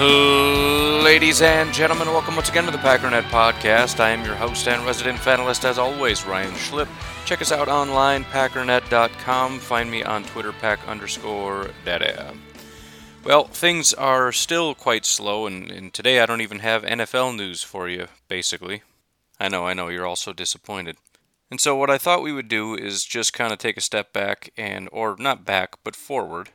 Ladies and gentlemen, welcome once again to the Packernet Podcast. I am your host and resident fanalist, as always, Ryan Schlip. Check us out online, packernet.com. Find me on Twitter, pack underscore data. Well, things are still quite slow, and, and today I don't even have NFL news for you, basically. I know, I know, you're all so disappointed. And so what I thought we would do is just kind of take a step back and, or not back, but forward,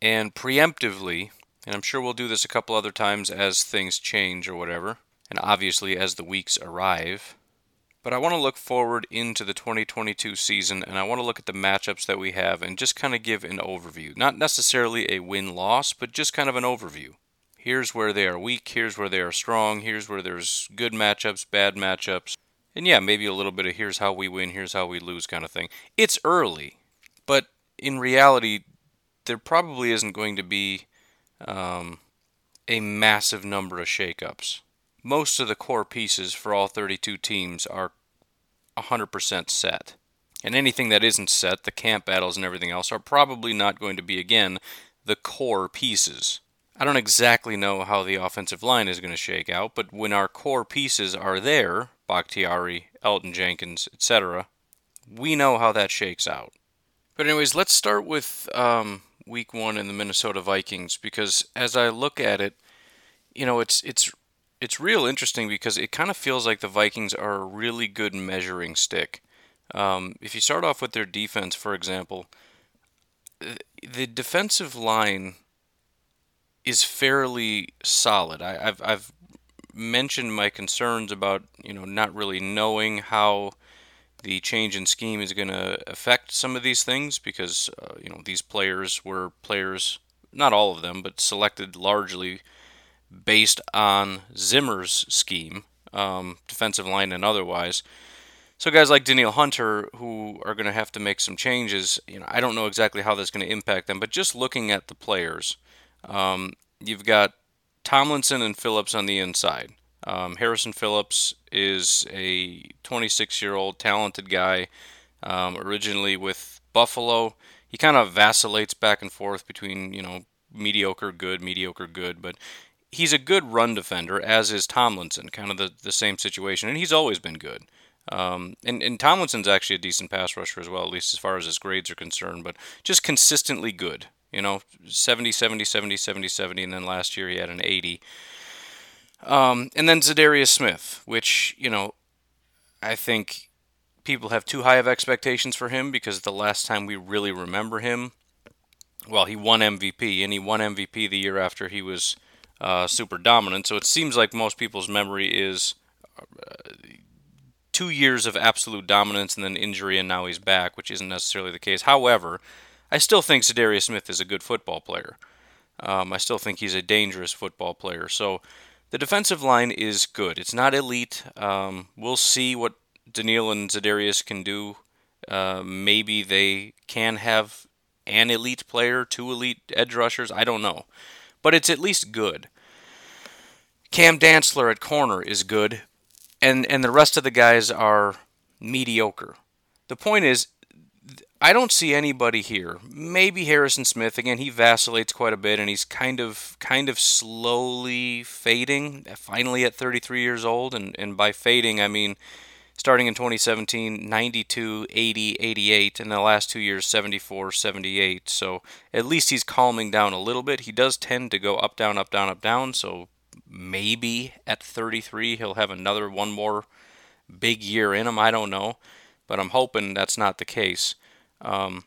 and preemptively and I'm sure we'll do this a couple other times as things change or whatever, and obviously as the weeks arrive. But I want to look forward into the 2022 season and I want to look at the matchups that we have and just kind of give an overview. Not necessarily a win loss, but just kind of an overview. Here's where they are weak, here's where they are strong, here's where there's good matchups, bad matchups. And yeah, maybe a little bit of here's how we win, here's how we lose kind of thing. It's early, but in reality, there probably isn't going to be um, a massive number of shakeups. Most of the core pieces for all 32 teams are 100% set. And anything that isn't set, the camp battles and everything else, are probably not going to be, again, the core pieces. I don't exactly know how the offensive line is going to shake out, but when our core pieces are there, Bakhtiari, Elgton Jenkins, etc., we know how that shakes out. But anyways, let's start with um, week one in the Minnesota Vikings because as I look at it, you know, it's it's it's real interesting because it kind of feels like the Vikings are a really good measuring stick. Um, if you start off with their defense, for example, the defensive line is fairly solid. I, have I've mentioned my concerns about you know not really knowing how the change in scheme is going to affect some of these things because uh, you know these players were players, not all of them, but selected largely based on Zimmer's scheme, um, defensive line and otherwise. So guys like Danielle Hunter, who are going to have to make some changes, you know, I don't know exactly how that's going to impact them, but just looking at the players, um, you've got Tomlinson and Phillips on the inside. Um, Harrison Phillips is a 26 year old talented guy, um, originally with Buffalo. He kind of vacillates back and forth between, you know, mediocre, good, mediocre, good, but he's a good run defender, as is Tomlinson, kind of the, the same situation, and he's always been good. Um, and, and Tomlinson's actually a decent pass rusher as well, at least as far as his grades are concerned, but just consistently good. You know, 70, 70, 70, 70, 70, and then last year he had an 80. Um, and then Za'Darius Smith, which, you know, I think people have too high of expectations for him because the last time we really remember him, well, he won MVP, and he won MVP the year after he was uh, super dominant. So it seems like most people's memory is uh, two years of absolute dominance and then injury, and now he's back, which isn't necessarily the case. However, I still think Za'Darius Smith is a good football player. Um, I still think he's a dangerous football player. So the defensive line is good. It's not elite. Um, we'll see what Danielle and Za'Darius can do. Uh, maybe they can have an elite player, two elite edge rushers. I don't know. But it's at least good. Cam Dantzler at corner is good, and, and the rest of the guys are mediocre. The point is, I don't see anybody here. Maybe Harrison Smith again. He vacillates quite a bit, and he's kind of kind of slowly fading. Finally, at 33 years old, and and by fading I mean starting in 2017, 92, 80, 88, and the last two years 74, 78. So at least he's calming down a little bit. He does tend to go up, down, up, down, up, down. So maybe at 33 he'll have another one more big year in him. I don't know, but I'm hoping that's not the case. Um,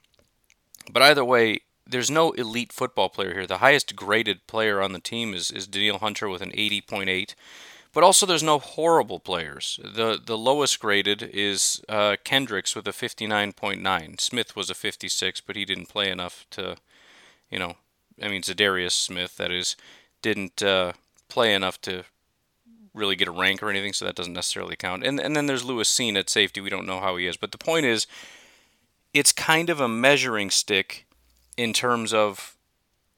but either way, there's no elite football player here. The highest graded player on the team is, is Danielle Hunter with an 80.8. But also, there's no horrible players. The the lowest graded is uh, Kendricks with a 59.9. Smith was a 56, but he didn't play enough to, you know, I mean Za'Darius Smith, that is, didn't uh, play enough to really get a rank or anything, so that doesn't necessarily count. And and then there's Lewis Cine at safety. We don't know how he is, but the point is, it's kind of a measuring stick in terms of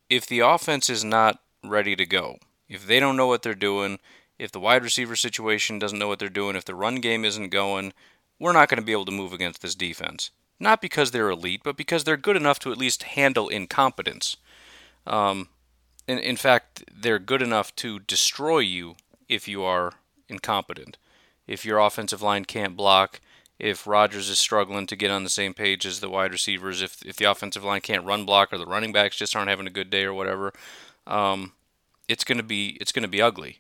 if the offense is not ready to go, if they don't know what they're doing, if the wide receiver situation doesn't know what they're doing, if the run game isn't going, we're not going to be able to move against this defense. Not because they're elite, but because they're good enough to at least handle incompetence. Um, in, in fact, they're good enough to destroy you if you are incompetent. If your offensive line can't block, if Rodgers is struggling to get on the same page as the wide receivers, if if the offensive line can't run block or the running backs just aren't having a good day or whatever, um, it's gonna be it's gonna be ugly,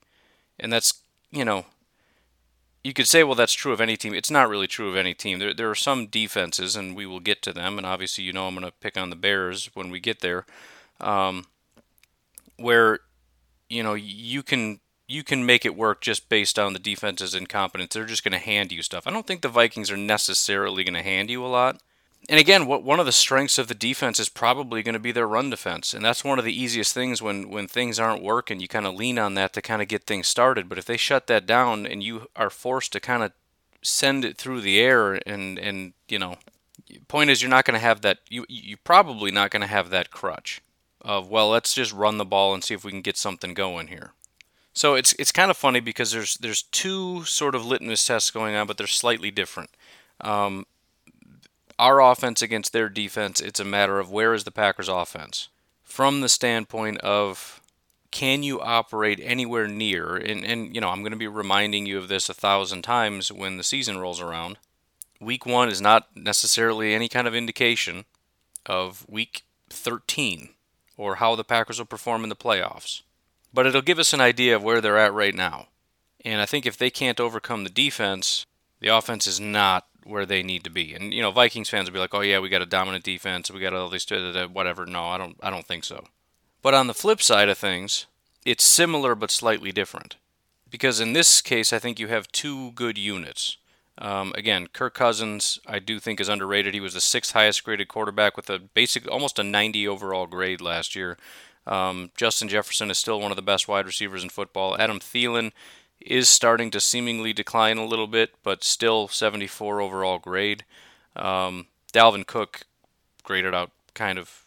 and that's you know. You could say, well, that's true of any team. It's not really true of any team. There, there are some defenses, and we will get to them. And obviously, you know, I'm going to pick on the Bears when we get there, um, where you know you can you can make it work just based on the defense's incompetence. They're just going to hand you stuff. I don't think the Vikings are necessarily going to hand you a lot. And again, what one of the strengths of the defense is probably going to be their run defense, and that's one of the easiest things when when things aren't working. You kind of lean on that to kind of get things started. But if they shut that down and you are forced to kind of send it through the air, and and you know, point is you're not going to have that. You you're probably not going to have that crutch of well, let's just run the ball and see if we can get something going here. So it's it's kind of funny because there's there's two sort of litmus tests going on, but they're slightly different. Um, our offense against their defense, it's a matter of where is the Packers' offense? From the standpoint of can you operate anywhere near? And, and you know i'm going to be reminding you of this a thousand times when the season rolls around. Week one is not necessarily any kind of indication of week 13 or how the packers will perform in the playoffs but it'll give us an idea of where they're at right now. And I think if they can't overcome the defense, the offense is not where they need to be. And you know, Vikings fans will be like, "Oh yeah, we got a dominant defense. We got all these whatever." No, I don't. I don't think so. But on the flip side of things, it's similar but slightly different. Because in this case, I think you have two good units. Um, again, Kirk Cousins, I do think is underrated. He was the sixth highest graded quarterback with a basic, almost a 90 overall grade last year. Um, Justin Jefferson is still one of the best wide receivers in football. Adam Thielen is starting to seemingly decline a little bit, but still 74 overall grade. Um, Dalvin Cook graded out kind of.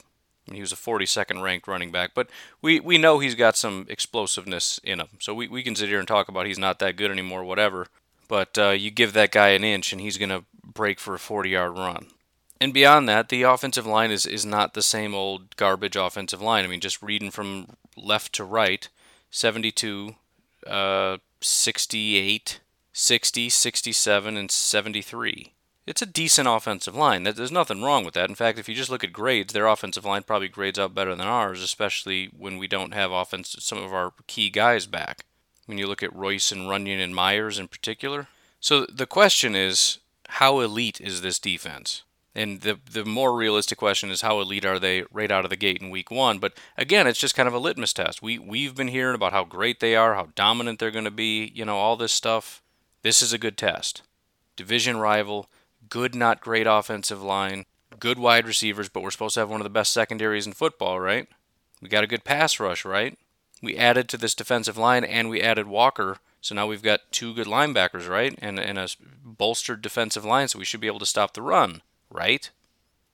he was a 42nd ranked running back, but we, we know he's got some explosiveness in him. So we, we can sit here and talk about he's not that good anymore, whatever. But uh, you give that guy an inch and he's going to break for a 40 yard run and beyond that, the offensive line is, is not the same old garbage offensive line. I mean, just reading from left to right 72, uh, 68, 60, 67, and 73. It's a decent offensive line. There's nothing wrong with that. In fact, if you just look at grades, their offensive line probably grades out better than ours, especially when we don't have offense some of our key guys back. When you look at Royce and Runyan and Myers in particular. So the question is, how elite is this defense? And the the more realistic question is how elite are they right out of the gate in week one? But again, it's just kind of a litmus test. We we've been hearing about how great they are, how dominant they're going to be, you know, all this stuff. This is a good test. Division rival, good not great offensive line, good wide receivers, but we're supposed to have one of the best secondaries in football, right? We got a good pass rush, right? We added to this defensive line and we added Walker. So now we've got two good linebackers, right? And, and a bolstered defensive line, so we should be able to stop the run right?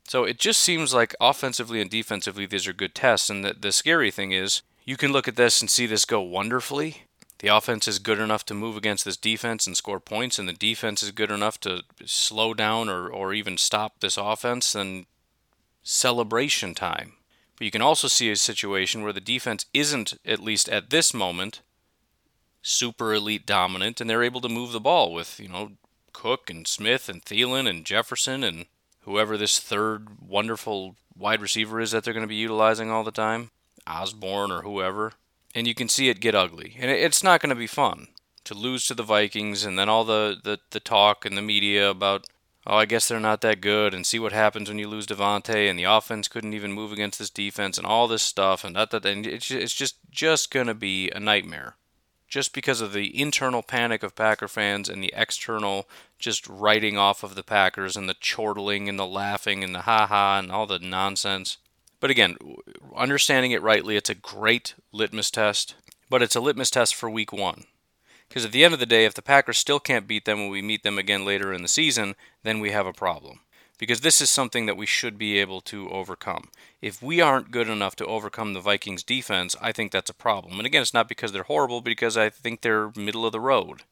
So it just seems like offensively and defensively, these are good tests. And the, the scary thing is, you can look at this and see this go wonderfully. The offense is good enough to move against this defense and score points, and the defense is good enough to slow down or, or even stop this offense, and celebration time. But you can also see a situation where the defense isn't, at least at this moment, super elite dominant, and they're able to move the ball with, you know, Cook and Smith and Thielen and Jefferson and whoever this third wonderful wide receiver is that they're going to be utilizing all the time, Osborn or whoever, and you can see it get ugly. And it's not going to be fun to lose to the Vikings and then all the, the, the talk and the media about oh, I guess they're not that good, and see what happens when you lose Davante, and the offense couldn't even move against this defense, and all this stuff, and that, that, and it's, it's just just gonna be a nightmare, just because of the internal panic of Packer fans and the external just writing off of the Packers and the chortling and the laughing and the ha ha and all the nonsense. But again, understanding it rightly, it's a great litmus test, but it's a litmus test for week one. Because at the end of the day, if the Packers still can't beat them when we meet them again later in the season, then we have a problem. Because this is something that we should be able to overcome. If we aren't good enough to overcome the Vikings defense, I think that's a problem. And again, it's not because they're horrible, because I think they're middle of the road.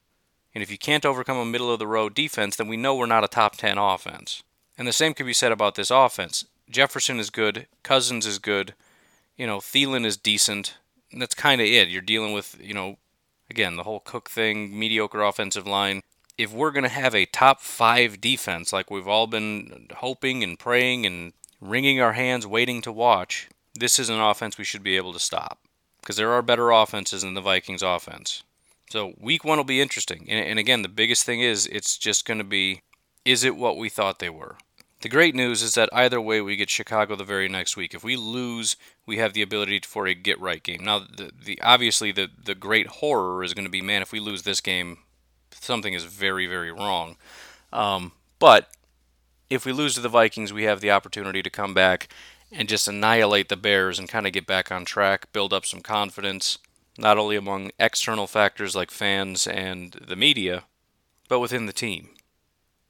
And if you can't overcome a middle of the road defense, then we know we're not a top 10 offense. And the same could be said about this offense. Jefferson is good, Cousins is good, you know, Thielen is decent. That's kind of it. You're dealing with, you know, Again, the whole Cook thing, mediocre offensive line. If we're going to have a top five defense like we've all been hoping and praying and wringing our hands waiting to watch, this is an offense we should be able to stop. Because there are better offenses than the Vikings offense. So week one will be interesting. And, and again, the biggest thing is it's just going to be is it what we thought they were? The great news is that either way, we get Chicago the very next week. If we lose, we have the ability for a get right game. Now, the, the obviously the the great horror is going to be man. If we lose this game, something is very very wrong. Um, but if we lose to the Vikings, we have the opportunity to come back and just annihilate the Bears and kind of get back on track, build up some confidence, not only among external factors like fans and the media, but within the team.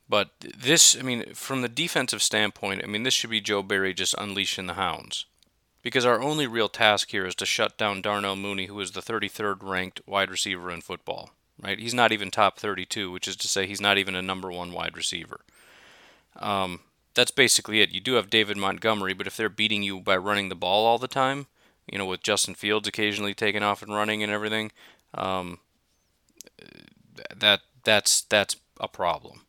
But this, I mean, from the defensive standpoint, I mean, this should be Joe Barry just unleashing the hounds. Because our only real task here is to shut down Darnell Mooney, who is the 33rd ranked wide receiver in football. Right? He's not even top 32, which is to say he's not even a number one wide receiver. Um, that's basically it. You do have David Montgomery, but if they're beating you by running the ball all the time, you know, with Justin Fields occasionally taking off and running and everything, um, that that's that's a problem.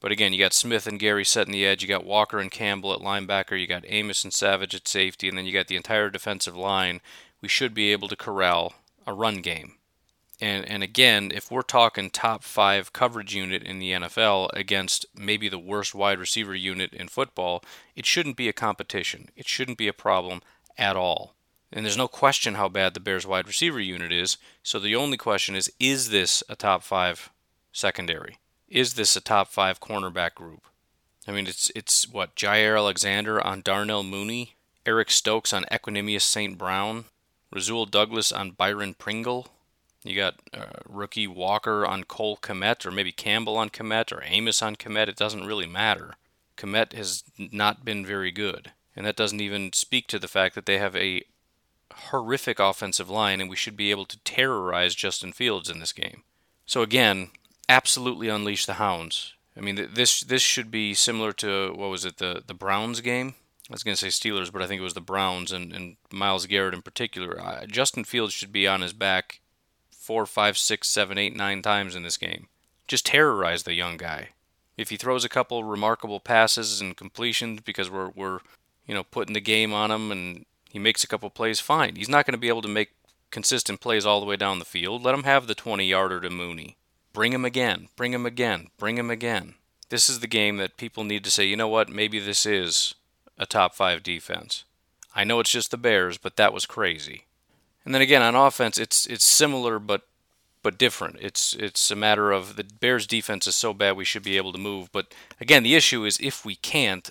But again, you got Smith and Gary setting the edge. You got Walker and Campbell at linebacker. You got Amos and Savage at safety, and then you got the entire defensive line. We should be able to corral a run game. And and again, if we're talking top five coverage unit in the NFL against maybe the worst wide receiver unit in football, it shouldn't be a competition. It shouldn't be a problem at all. And there's no question how bad the Bears wide receiver unit is. So the only question is, is this a top five secondary? is this a top five cornerback group? I mean, it's it's what Jaire Alexander on Darnell Mooney, Eric Stokes on Equanimeous St. Brown, Rasul Douglas on Byron Pringle. You got uh, rookie Walker on Cole Kmet, or maybe Campbell on Kmet, or Amos on Kmet. It doesn't really matter. Kmet has not been very good, and that doesn't even speak to the fact that they have a horrific offensive line, and we should be able to terrorize Justin Fields in this game. So again, absolutely unleash the hounds. I mean, this this should be similar to what was it the the Browns game? I was going to say Steelers, but I think it was the Browns and, and Myles Garrett in particular. Uh, Justin Fields should be on his back four, five, six, seven, eight, nine times in this game. Just terrorize the young guy. If he throws a couple remarkable passes and completions because we're we're you know putting the game on him and he makes a couple plays, fine. He's not going to be able to make consistent plays all the way down the field. Let him have the 20 yarder to Mooney. Bring him again, bring him again, bring him again. This is the game that people need to say, you know what, maybe this is a top five defense. I know it's just the Bears, but that was crazy. And then again on offense, it's it's similar but but different. It's it's a matter of the Bears defense is so bad we should be able to move. But again, the issue is if we can't,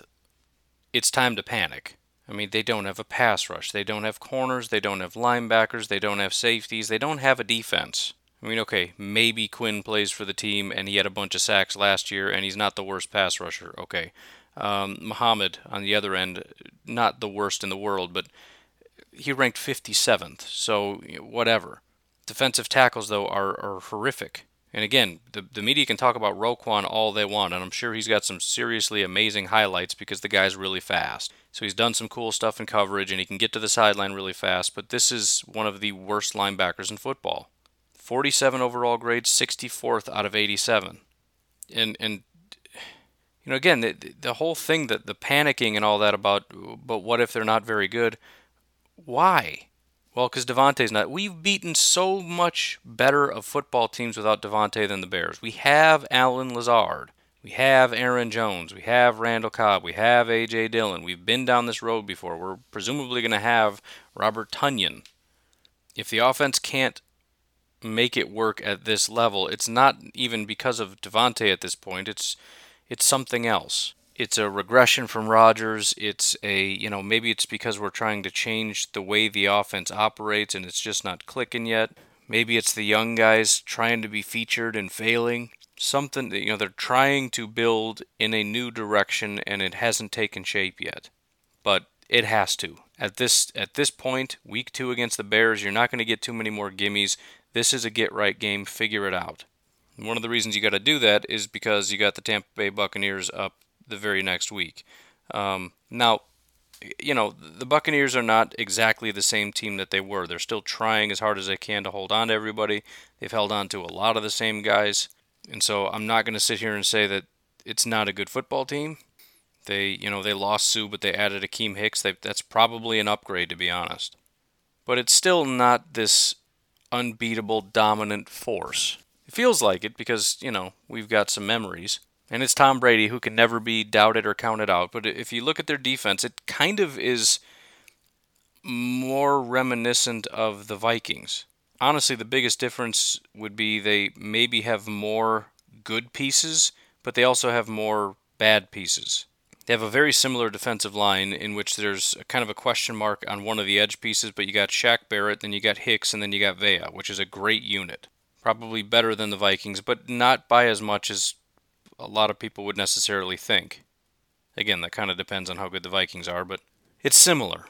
it's time to panic. I mean, they don't have a pass rush. They don't have corners. They don't have linebackers. They don't have safeties. They don't have a defense. I mean, okay, maybe Quinn plays for the team and he had a bunch of sacks last year and he's not the worst pass rusher. Okay. Um, Muhammad on the other end, not the worst in the world, but he ranked 57th, so whatever. Defensive tackles, though, are, are horrific. And again, the, the media can talk about Roquan all they want, and I'm sure he's got some seriously amazing highlights because the guy's really fast. So he's done some cool stuff in coverage and he can get to the sideline really fast, but this is one of the worst linebackers in football. 47 overall grade, 64th out of 87. And and you know again the the whole thing that the panicking and all that about but what if they're not very good? Why? Well, because Davante's not. We've beaten so much better of football teams without Davante than the Bears. We have Allen Lazard. We have Aaron Jones. We have Randall Cobb. We have A.J. Dillon. We've been down this road before. We're presumably going to have Robert Tonyan. If the offense can't make it work at this level, it's not even because of Davante at this point. It's it's something else. It's a regression from Rodgers. It's a, you know, maybe it's because we're trying to change the way the offense operates and it's just not clicking yet. Maybe it's the young guys trying to be featured and failing something that, you know they're trying to build in a new direction and it hasn't taken shape yet. But it has to. At this at this point week 2 against the bears you're not going to get too many more gimmies. This is a get right game. Figure it out. And one of the reasons you got to do that is because you got the Tampa Bay Buccaneers up the very next week. Um, now you know the Buccaneers are not exactly the same team that they were. They're still trying as hard as they can to hold on to everybody. They've held on to a lot of the same guys and so I'm not going to sit here and say that it's not a good football team. They, you know, they lost Suh, but they added Akiem Hicks. They, that's probably an upgrade, to be honest. But it's still not this unbeatable, dominant force. It feels like it because, you know, we've got some memories. And it's Tom Brady who can never be doubted or counted out. But if you look at their defense, it kind of is more reminiscent of the Vikings honestly, the biggest difference would be they maybe have more good pieces, but they also have more bad pieces. They have a very similar defensive line in which there's kind of a question mark on one of the edge pieces, but you got Shaq Barrett, then you got Hicks, and then you got Vea, which is a great unit. Probably better than the Vikings, but not by as much as a lot of people would necessarily think. Again, that kind of depends on how good the Vikings are, but it's similar.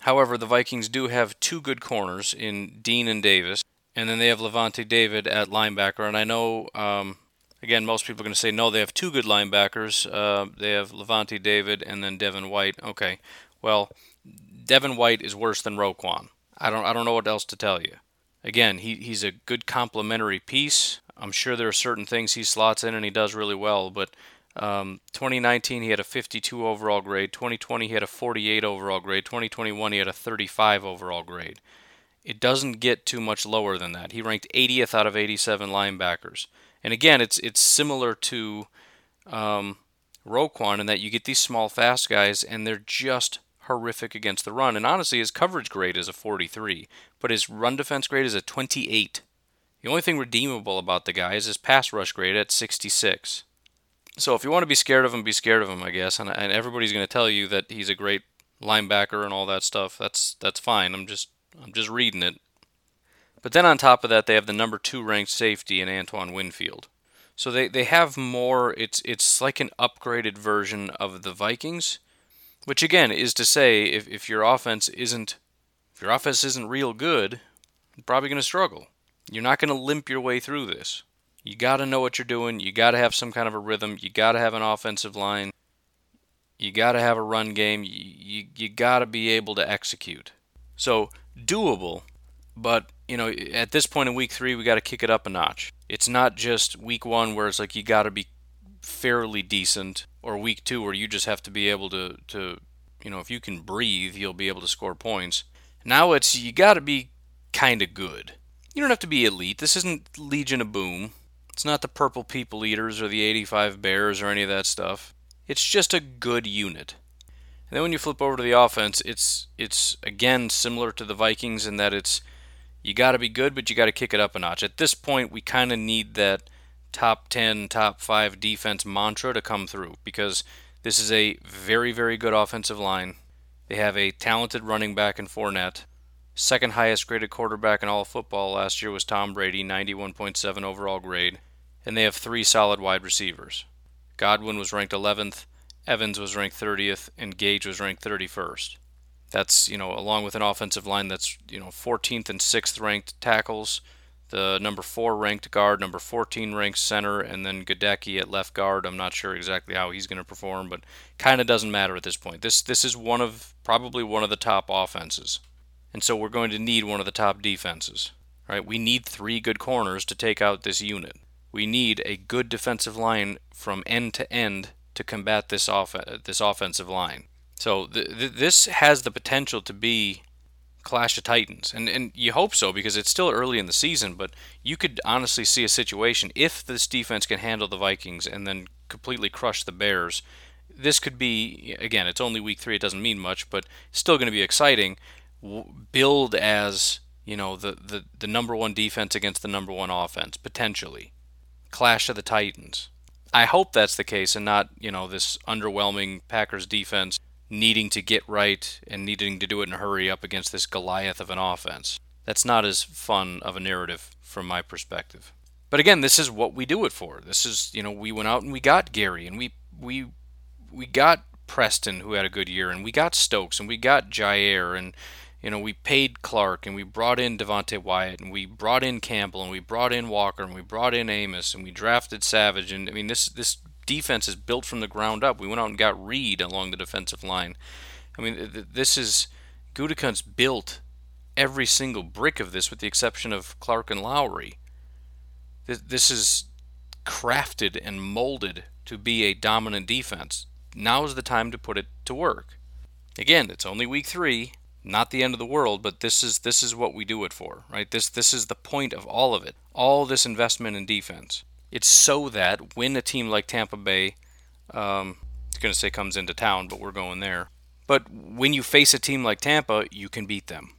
However, the Vikings do have two good corners in Dean and Davis, and then they have Lavonte David at linebacker. And I know, um, again, most people are going to say no, they have two good linebackers. Uh, they have Lavonte David and then Devin White. Okay, well, Devin White is worse than Roquan. I don't, I don't know what else to tell you. Again, he, he's a good complementary piece. I'm sure there are certain things he slots in and he does really well, but um, 2019, he had a 52 overall grade. 2020, he had a 48 overall grade. 2021, he had a 35 overall grade. It doesn't get too much lower than that. He ranked 80th out of 87 linebackers. And again, it's it's similar to um, Roquan in that you get these small, fast guys, and they're just horrific against the run. And honestly, his coverage grade is a 43, but his run defense grade is a 28. The only thing redeemable about the guy is his pass rush grade at 66. So if you want to be scared of him, be scared of him, I guess. And, and everybody's going to tell you that he's a great linebacker and all that stuff. That's that's fine. I'm just I'm just reading it. But then on top of that, they have the number two ranked safety in Antoine Winfield. So they, they have more. It's it's like an upgraded version of the Vikings, which again is to say, if, if your offense isn't if your offense isn't real good, you're probably going to struggle. You're not going to limp your way through this. You got to know what you're doing. You got to have some kind of a rhythm. You got to have an offensive line. You got to have a run game. You, you, you got to be able to execute. So, doable, but, you know, at this point in week three, we got to kick it up a notch. It's not just week one where it's like you got to be fairly decent, or week two where you just have to be able to, to, you know, if you can breathe, you'll be able to score points. Now it's you got to be kind of good. You don't have to be elite. This isn't Legion of Boom. It's not the Purple People Eaters or the 85 Bears or any of that stuff. It's just a good unit. And then when you flip over to the offense, it's it's again similar to the Vikings in that it's you got to be good, but you got to kick it up a notch. At this point, we kind of need that top 10, top 5 defense mantra to come through because this is a very, very good offensive line. They have a talented running back in Fournette. Second highest graded quarterback in all football last year was Tom Brady, 91.7 overall grade and they have three solid wide receivers. Godwin was ranked 11th, Evans was ranked 30th, and Gage was ranked 31st. That's, you know, along with an offensive line that's, you know, 14th and 6th ranked tackles, the number 4 ranked guard, number 14 ranked center, and then Goedeke at left guard. I'm not sure exactly how he's going to perform, but kind of doesn't matter at this point. This this is one of probably one of the top offenses. And so we're going to need one of the top defenses. Right? We need three good corners to take out this unit we need a good defensive line from end to end to combat this off this offensive line. So th- th- this has the potential to be Clash of Titans, and and you hope so because it's still early in the season. But you could honestly see a situation if this defense can handle the Vikings and then completely crush the Bears. This could be again, it's only week three; it doesn't mean much, but still going to be exciting. Build as you know the, the the number one defense against the number one offense potentially. Clash of the Titans. I hope that's the case and not you know this underwhelming Packers defense needing to get right and needing to do it in a hurry up against this Goliath of an offense. That's not as fun of a narrative from my perspective. But again, this is what we do it for. This is, you know, we went out and we got Gary and we we we got Preston who had a good year and we got Stokes and we got Jair and you know, we paid Clark and we brought in Devonte Wyatt and we brought in Campbell and we brought in Walker and we brought in Amos and we drafted Savage and I mean this this defense is built from the ground up. We went out and got Reed along the defensive line. I mean, this is Gutekunst built every single brick of this, with the exception of Clark and Lowry. This is crafted and molded to be a dominant defense. Now is the time to put it to work. Again, it's only week three, not the end of the world, but this is this is what we do it for, right? This this is the point of all of it. All this investment in defense. It's so that when a team like Tampa Bay, um, to say comes into town, but we're going there. But when you face a team like Tampa, you can beat them.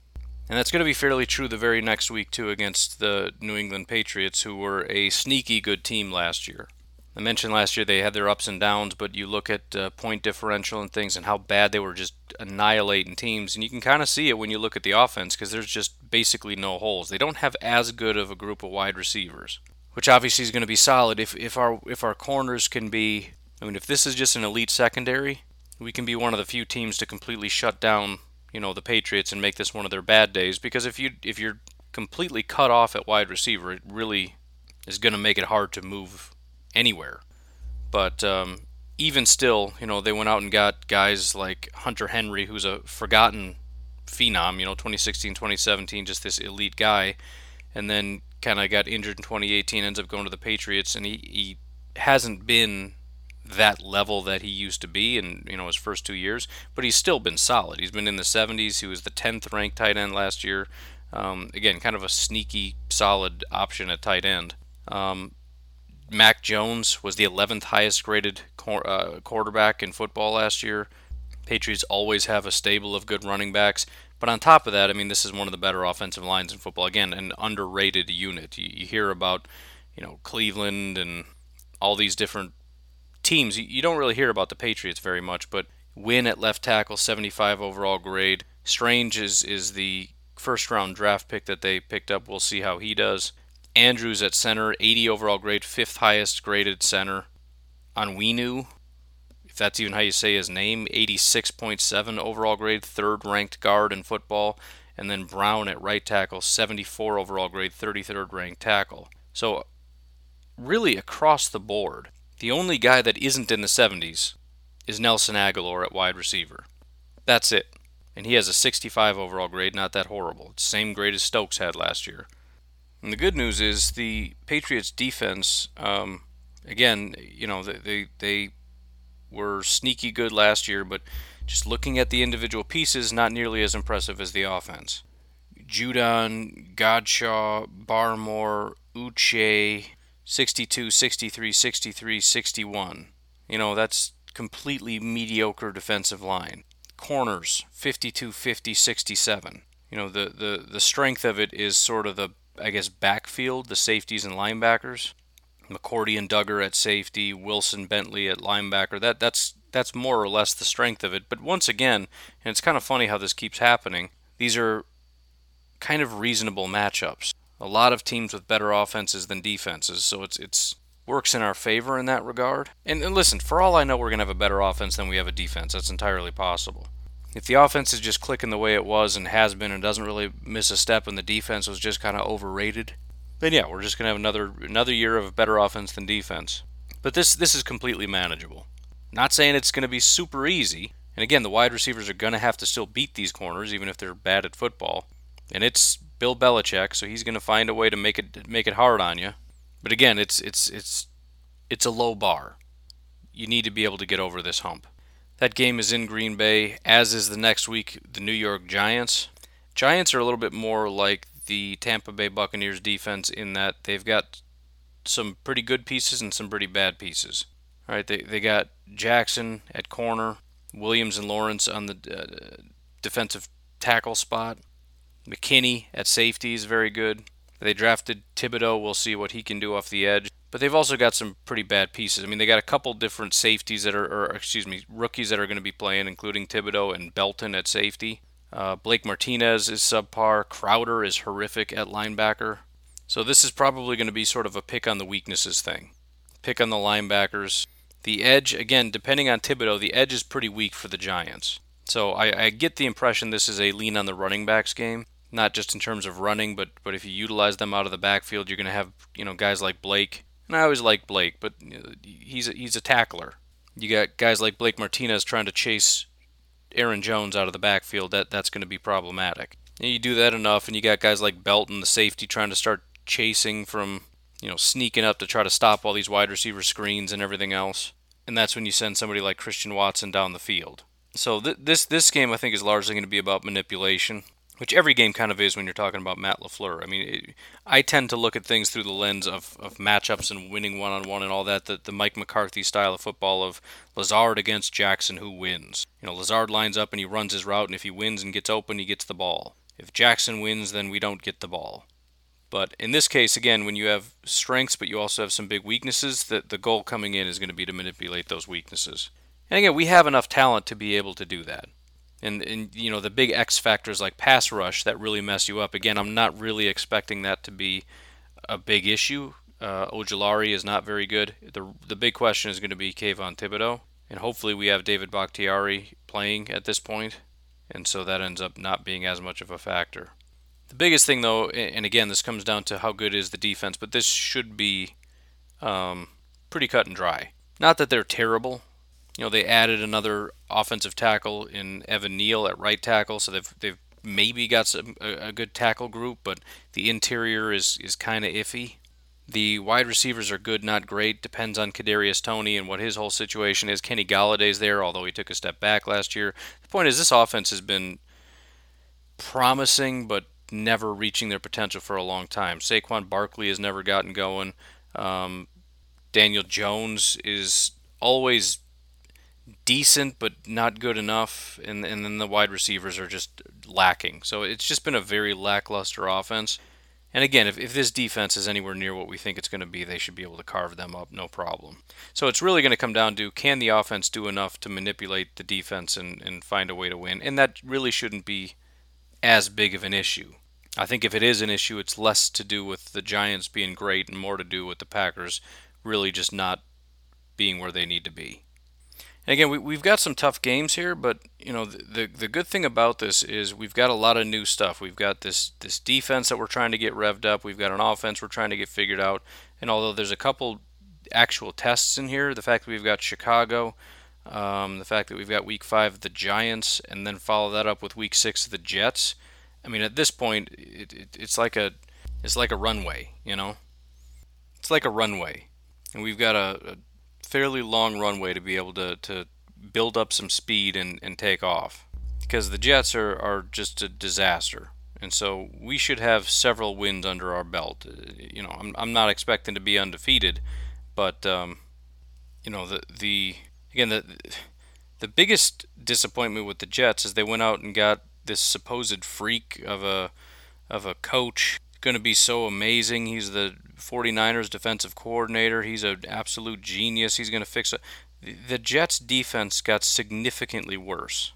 And that's going to be fairly true the very next week, too, against the New England Patriots, who were a sneaky good team last year. I mentioned last year they had their ups and downs, but you look at uh, point differential and things and how bad they were just annihilating teams. And you can kind of see it when you look at the offense because there's just basically no holes. They don't have as good of a group of wide receivers which obviously is going to be solid if, if our if our corners can be I mean if this is just an elite secondary, we can be one of the few teams to completely shut down, you know, the Patriots and make this one of their bad days because if you if you're completely cut off at wide receiver, it really is going to make it hard to move anywhere. But um, even still, you know, they went out and got guys like Hunter Henry, who's a forgotten phenom, you know, 2016, 2017, just this elite guy. And then kind of got injured in 2018, ends up going to the Patriots, and he, he hasn't been that level that he used to be in you know his first two years, but he's still been solid. He's been in the 70s. He was the 10th ranked tight end last year. Um, again, kind of a sneaky, solid option at tight end. Um, Mac Jones was the 11th highest graded uh, quarterback in football last year. Patriots always have a stable of good running backs. But on top of that, I mean, this is one of the better offensive lines in football. Again, an underrated unit. You, you hear about, you know, Cleveland and all these different teams. You, you don't really hear about the Patriots very much, but Wynn at left tackle, 75 overall grade. Strange is is the first round draft pick that they picked up. We'll see how he does. Andrews at center, 80 overall grade, fifth highest graded center. on Onwenu, if that's even how you say his name, 86.7 overall grade, third ranked guard in football. And then Brown at right tackle, 74 overall grade, 33rd ranked tackle. So, really across the board, the only guy that isn't in the 70s is Nelson Agholor at wide receiver. That's it. And he has a 65 overall grade, not that horrible. It's same grade as Stokes had last year. And the good news is the Patriots defense, um, again, you know, they, they, they were sneaky good last year, but just looking at the individual pieces, not nearly as impressive as the offense. Judon, Godchaux, Barmore, Uche, 62, 63, 63, 61. You know, that's completely mediocre defensive line. Corners, 52, 50, 67. You know, the, the, the strength of it is sort of the, I guess, backfield, the safeties and linebackers. McCourty and Dugger at safety, Wilson Bentley at linebacker. That that's that's more or less the strength of it. But once again, and it's kind of funny how this keeps happening. These are kind of reasonable matchups. A lot of teams with better offenses than defenses, so it's it's works in our favor in that regard. And, and listen, for all I know, we're gonna have a better offense than we have a defense. That's entirely possible. If the offense is just clicking the way it was and has been and doesn't really miss a step and the defense was just kind of overrated, then yeah, we're just gonna have another another year of better offense than defense. But this this is completely manageable. Not saying it's gonna be super easy. And again, the wide receivers are gonna have to still beat these corners, even if they're bad at football. And it's Bill Belichick, so he's gonna find a way to make it make it hard on you. But again, it's it's it's it's a low bar. You need to be able to get over this hump. That game is in Green Bay, as is the next week the New York Giants. Giants are a little bit more like the Tampa Bay Buccaneers defense in that they've got some pretty good pieces and some pretty bad pieces. All right, they they got Jackson at corner, Williams and Lawrence on the uh, defensive tackle spot. McKinney at safety is very good. They drafted Thibodeaux. We'll see what he can do off the edge. But they've also got some pretty bad pieces. I mean, they got a couple different safeties that are, or excuse me, rookies that are going to be playing, including Thibodeaux and Belton at safety. Uh, Blake Martinez is subpar. Crowder is horrific at linebacker. So this is probably going to be sort of a pick on the weaknesses thing. Pick on the linebackers. The edge, again, depending on Thibodeaux, the edge is pretty weak for the Giants. So I, I get the impression this is a lean on the running backs game not just in terms of running, but but if you utilize them out of the backfield, you're going to have you know guys like Blake. And I always like Blake, but he's a, he's a tackler. You got guys like Blake Martinez trying to chase Aaron Jones out of the backfield. That that's going to be problematic. And you do that enough, and you got guys like Belton, the safety, trying to start chasing from you know sneaking up to try to stop all these wide receiver screens and everything else. And that's when you send somebody like Christian Watson down the field. So th- this this game I think is largely going to be about manipulation which every game kind of is when you're talking about Matt LaFleur. I mean, it, I tend to look at things through the lens of, of matchups and winning one on one and all that, the, the Mike McCarthy style of football of Lazard against Jackson, who wins. You know, Lazard lines up and he runs his route, and if he wins and gets open, he gets the ball. If Jackson wins, then we don't get the ball. But in this case, again, when you have strengths but you also have some big weaknesses, that the goal coming in is going to be to manipulate those weaknesses. And again, we have enough talent to be able to do that and, and you know the big X factors like pass rush that really mess you up. Again, I'm not really expecting that to be a big issue. Uh, Ojulari is not very good. The the big question is going to be Kayvon Thibodeaux, and hopefully we have David Bakhtiari playing at this point, and so that ends up not being as much of a factor. The biggest thing, though, and again, this comes down to how good is the defense, but this should be um, pretty cut and dry. Not that they're terrible. You know, they added another offensive tackle in Evan Neal at right tackle, so they've they've maybe got some, a, a good tackle group, but the interior is is kind of iffy. The wide receivers are good, not great. Depends on Kadarius Toney and what his whole situation is. Kenny Golladay's there, although he took a step back last year. The point is, this offense has been promising, but never reaching their potential for a long time. Saquon Barkley has never gotten going. Um, Daniel Jones is always decent but not good enough, and and then the wide receivers are just lacking. So it's just been a very lackluster offense. And again, if, if this defense is anywhere near what we think it's going to be, they should be able to carve them up, no problem. So it's really going to come down to can the offense do enough to manipulate the defense and, and find a way to win? And that really shouldn't be as big of an issue. I think if it is an issue, it's less to do with the Giants being great and more to do with the Packers really just not being where they need to be. And again, we, we've got some tough games here, but you know the, the, the good thing about this is we've got a lot of new stuff. We've got this this defense that we're trying to get revved up. We've got an offense we're trying to get figured out. And although there's a couple actual tests in here, the fact that we've got Chicago, um, the fact that we've got Week Five the Giants, and then follow that up with Week Six the Jets. I mean, at this point, it, it, it's like a it's like a runway, you know. It's like a runway, and we've got a, a fairly long runway to be able to, to build up some speed and, and take off. Because the Jets are, are just a disaster. And so we should have several wins under our belt. Uh, you know, I'm, I'm not expecting to be undefeated, but, um, you know, the, the again, the, the biggest disappointment with the Jets is they went out and got this supposed freak of a of a coach going to be so amazing. He's the 49ers defensive coordinator. He's an absolute genius. He's going to fix it. The Jets defense got significantly worse.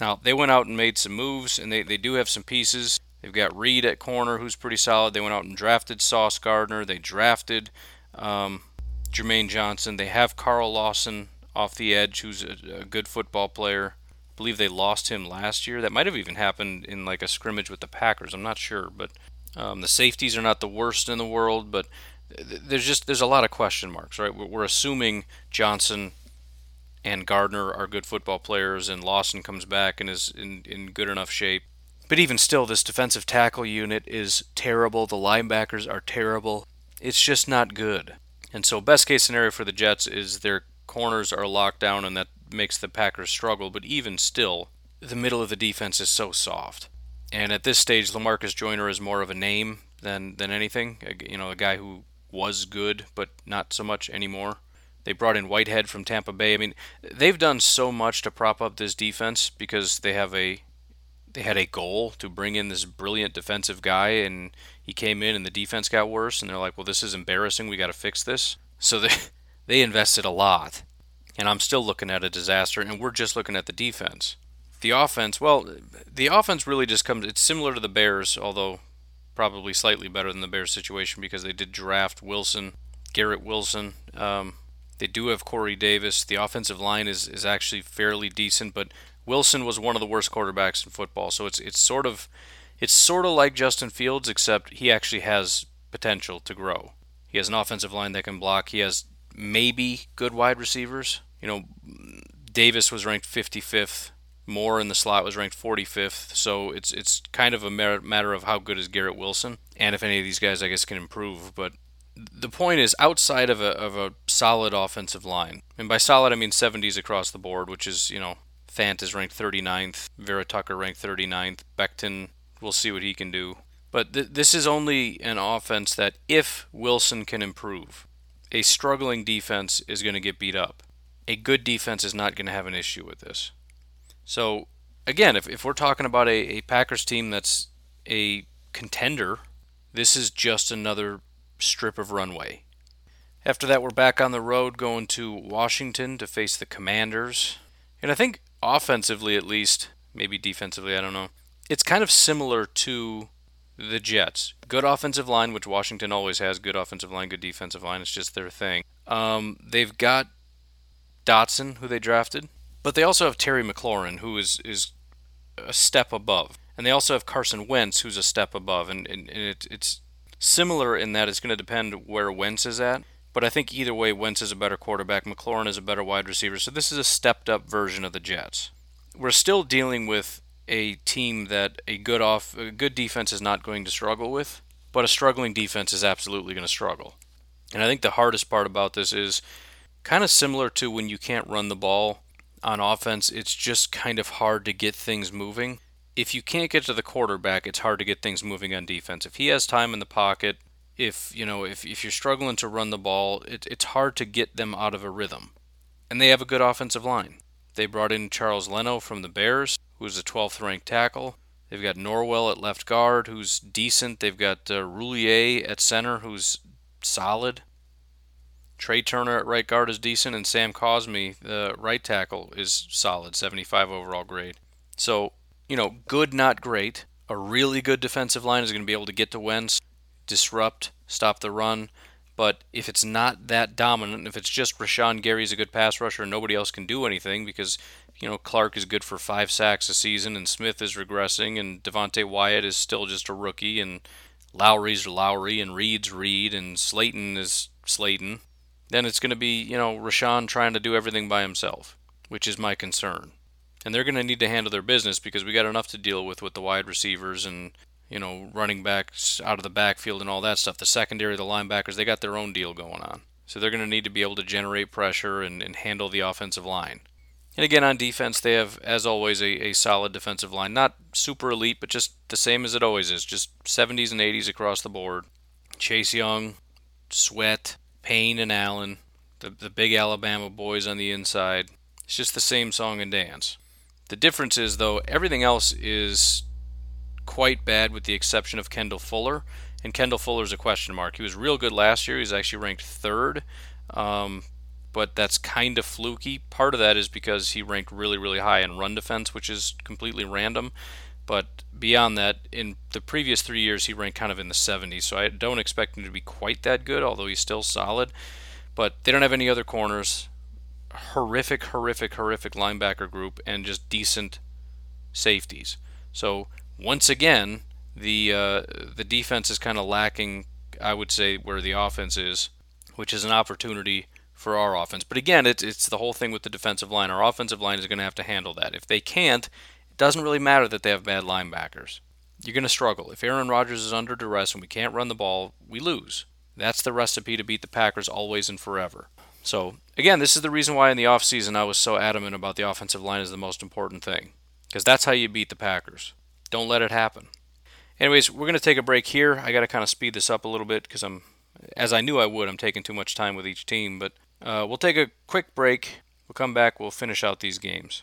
Now, they went out and made some moves, and they, they do have some pieces. They've got Reed at corner, who's pretty solid. They went out and drafted Sauce Gardner. They drafted um, Jermaine Johnson. They have Carl Lawson off the edge, who's a, a good football player. I believe they lost him last year. That might have even happened in like a scrimmage with the Packers. I'm not sure, but um, the safeties are not the worst in the world, but there's just there's a lot of question marks, right? We're assuming Johnson and Gardner are good football players, and Lawson comes back and is in, in good enough shape. But even still, this defensive tackle unit is terrible. The linebackers are terrible. It's just not good. And so, best case scenario for the Jets is their corners are locked down, and that makes the Packers struggle. But even still, the middle of the defense is so soft. And at this stage, Lamarcus Joyner is more of a name than than anything. You know, a guy who was good, but not so much anymore. They brought in Whitehead from Tampa Bay. I mean, they've done so much to prop up this defense because they have a they had a goal to bring in this brilliant defensive guy and he came in and the defense got worse and they're like, "Well, this is embarrassing. We got to fix this." So they they invested a lot. And I'm still looking at a disaster and we're just looking at the defense. The offense, well, the offense really just comes it's similar to the Bears, although probably slightly better than the Bears situation because they did draft Wilson, Garrett Wilson. Um, they do have Corey Davis. The offensive line is, is actually fairly decent, but Wilson was one of the worst quarterbacks in football. So it's it's sort of it's sort of like Justin Fields, except he actually has potential to grow. He has an offensive line that can block. He has maybe good wide receivers. You know, Davis was ranked 55th. Moore in the slot was ranked 45th. So it's it's kind of a matter of how good is Garrett Wilson, and if any of these guys, I guess, can improve. But the point is, outside of a of a solid offensive line, and by solid I mean 70s across the board, which is you know Fant is ranked 39th, Vera Tucker ranked 39th, Becton, we'll see what he can do. But th- this is only an offense that if Wilson can improve, a struggling defense is going to get beat up. A good defense is not going to have an issue with this. So, again, if, if we're talking about a, a Packers team that's a contender, this is just another strip of runway. After that, we're back on the road going to Washington to face the Commanders. And I think offensively, at least, maybe defensively, I don't know, it's kind of similar to the Jets. Good offensive line, which Washington always has. Good offensive line, good defensive line. It's just their thing. Um, they've got Dotson, who they drafted, but they also have Terry McLaurin, who is is a step above, and they also have Carson Wentz, who's a step above. And, and, and it, it's similar in that it's going to depend where Wentz is at. But I think either way, Wentz is a better quarterback. McLaurin is a better wide receiver. So this is a stepped up version of the Jets. We're still dealing with a team that a good off a good defense is not going to struggle with, but a struggling defense is absolutely going to struggle. And I think the hardest part about this is kind of similar to when you can't run the ball on offense, it's just kind of hard to get things moving. If you can't get to the quarterback, it's hard to get things moving on defense. If he has time in the pocket, if you know, if, if you're struggling to run the ball, it, it's hard to get them out of a rhythm. And they have a good offensive line. They brought in Charles Leno from the Bears who's a 12th ranked tackle. They've got Norwell at left guard, who's decent. They've got uh, Roullier at center, who's solid. Trai Turner at right guard is decent, and Sam Cosmi, the right tackle, is solid, 75 overall grade. So, you know, good, not great. A really good defensive line is going to be able to get to Wentz, disrupt, stop the run. But if it's not that dominant, if it's just Rashan Gary's a good pass rusher and nobody else can do anything because you know, Clark is good for five sacks a season, and Smith is regressing, and Devonte Wyatt is still just a rookie, and Lowry's Lowry, and Reed's Reed, and Slaton is Slaton. Then it's going to be, you know, Rashan trying to do everything by himself, which is my concern. And they're going to need to handle their business because we got enough to deal with with the wide receivers and, you know, running backs out of the backfield and all that stuff. The secondary, the linebackers, they got their own deal going on. So they're going to need to be able to generate pressure and, and handle the offensive line. And again, on defense, they have, as always, a, a solid defensive line. Not super elite, but just the same as it always is. Just 70s and 80s across the board. Chase Young, Sweat, Payne, and Allen, the, the big Alabama boys on the inside. It's just the same song and dance. The difference is, though, everything else is quite bad with the exception of Kendall Fuller. And Kendall Fuller's a question mark. He was real good last year. He's actually ranked third. Um, but that's kind of fluky. Part of that is because he ranked really, really high in run defense, which is completely random. But beyond that, in the previous three years, he ranked kind of in the 70s. So I don't expect him to be quite that good, although he's still solid. But they don't have any other corners. Horrific, horrific, horrific linebacker group, and just decent safeties. So once again, the uh, the defense is kind of lacking. I would say where the offense is, which is an opportunity for our offense. But again, it's, it's the whole thing with the defensive line. Our offensive line is going to have to handle that. If they can't, doesn't really matter that they have bad linebackers. You're going to struggle. If Aaron Rodgers is under duress and we can't run the ball, we lose. That's the recipe to beat the Packers always and forever. So, again, this is the reason why in the offseason I was so adamant about the offensive line is the most important thing. Because that's how you beat the Packers. Don't let it happen. Anyways, we're going to take a break here. I got to kind of speed this up a little bit because I'm, as I knew I would, I'm taking too much time with each team. But Uh, we'll take a quick break. We'll come back. We'll finish out these games.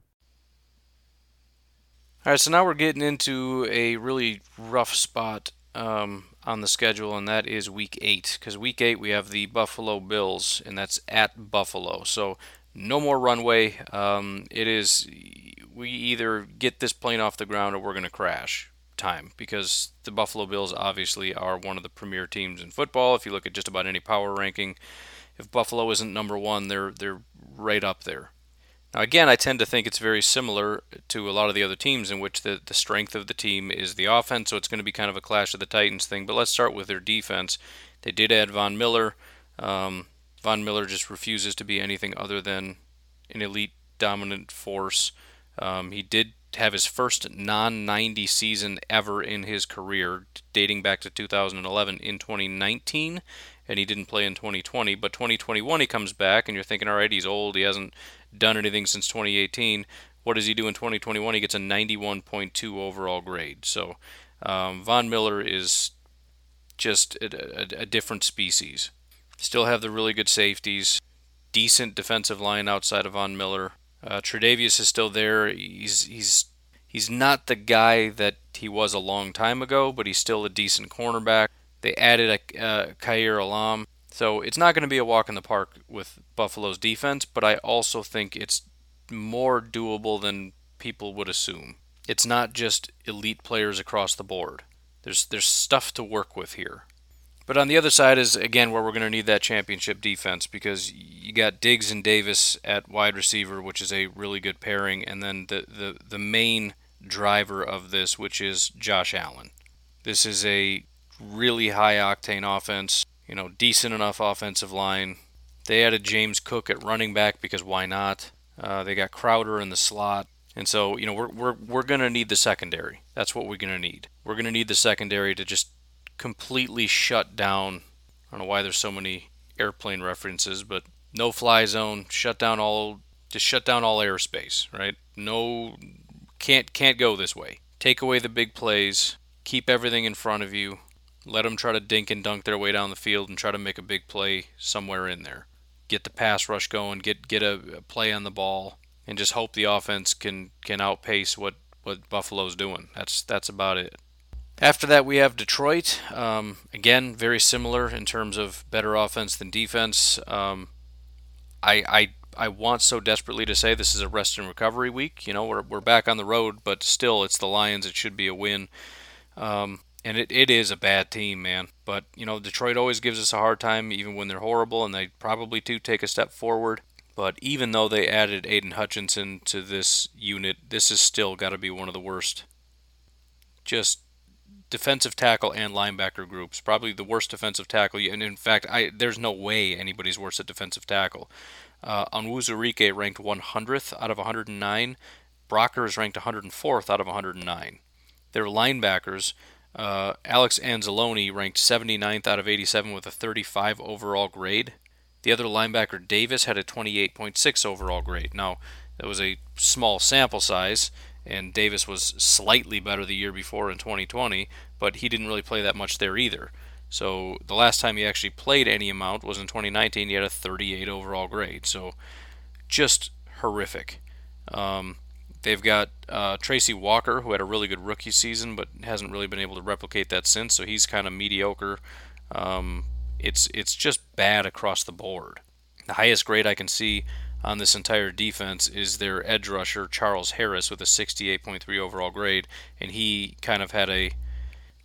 All right, so now we're getting into a really rough spot um, on the schedule, and that is week eight. Because week eight, we have the Buffalo Bills, and that's at Buffalo. So no more runway. Um, it is, we either get this plane off the ground or we're going to crash time because the Buffalo Bills obviously are one of the premier teams in football. If you look at just about any power ranking, if Buffalo isn't number one, they're they're right up there. Now, again, I tend to think it's very similar to a lot of the other teams in which the, the strength of the team is the offense, so it's going to be kind of a clash of the Titans thing. But let's start with their defense. They did add Von Miller. Um, Von Miller just refuses to be anything other than an elite dominant force. Um, he did have his first non 90 season ever in his career, dating back to 2011 in 2019, and he didn't play in 2020. But 2021, he comes back, and you're thinking, all right, he's old, he hasn't done anything since 2018. What does he do in 2021? He gets a 91.2 overall grade. So um, Von Miller is just a, a, a different species. Still have the really good safeties, decent defensive line outside of Von Miller. Uh, Tre'Davious is still there. He's he's he's not the guy that he was a long time ago, but he's still a decent cornerback. They added a uh, Kaiir Elam, so it's not going to be a walk in the park with Buffalo's defense, but I also think it's more doable than people would assume. It's not just elite players across the board. There's there's stuff to work with here. But on the other side is again where we're going to need that championship defense because you got Diggs and Davis at wide receiver, which is a really good pairing, and then the the, the main driver of this, which is Josh Allen. This is a really high octane offense you know, decent enough offensive line. They added James Cook at running back because why not? Uh, they got Crowder in the slot. And so, you know, we're, we're, we're going to need the secondary. That's what we're going to need. We're going to need the secondary to just completely shut down. I don't know why there's so many airplane references, but no fly zone, shut down all, just shut down all airspace, right? No, can't, can't go this way. Take away the big plays, keep everything in front of you, let them try to dink and dunk their way down the field and try to make a big play somewhere in there. get the pass rush going, get get a, a play on the ball, and just hope the offense can can outpace what what Buffalo's doing. That's that's about it. After that, we have Detroit. Um, again, very similar in terms of better offense than defense. Um, I, I I want so desperately to say this is a rest and recovery week. You know, we're, we're back on the road, but still, it's the Lions. It should be a win. Um, and it, it is a bad team, man. But, you know, Detroit always gives us a hard time, even when they're horrible, and they probably do take a step forward. But even though they added Aidan Hutchinson to this unit, this has still got to be one of the worst. Just defensive tackle and linebacker groups. Probably the worst defensive tackle. And in fact, I there's no way anybody's worse at defensive tackle. Uh, Onwuzurike ranked 100th out of 109. Brocker is ranked 104th out of 109. Their linebackers, uh, Alex Anzalone ranked 79th out of 87 with a 35 overall grade. The other linebacker, Davis, had a 28.6 overall grade. Now, that was a small sample size, and Davis was slightly better the year before in 2020, but he didn't really play that much there either. So the last time he actually played any amount was in 2019. He had a 38 overall grade. So just horrific. Um, they've got uh, Tracy Walker, who had a really good rookie season, but hasn't really been able to replicate that since. So he's kind of mediocre. Um, it's it's just bad across the board. The highest grade I can see on this entire defense is their edge rusher Charles Harris with a 68.3 overall grade, and he kind of had a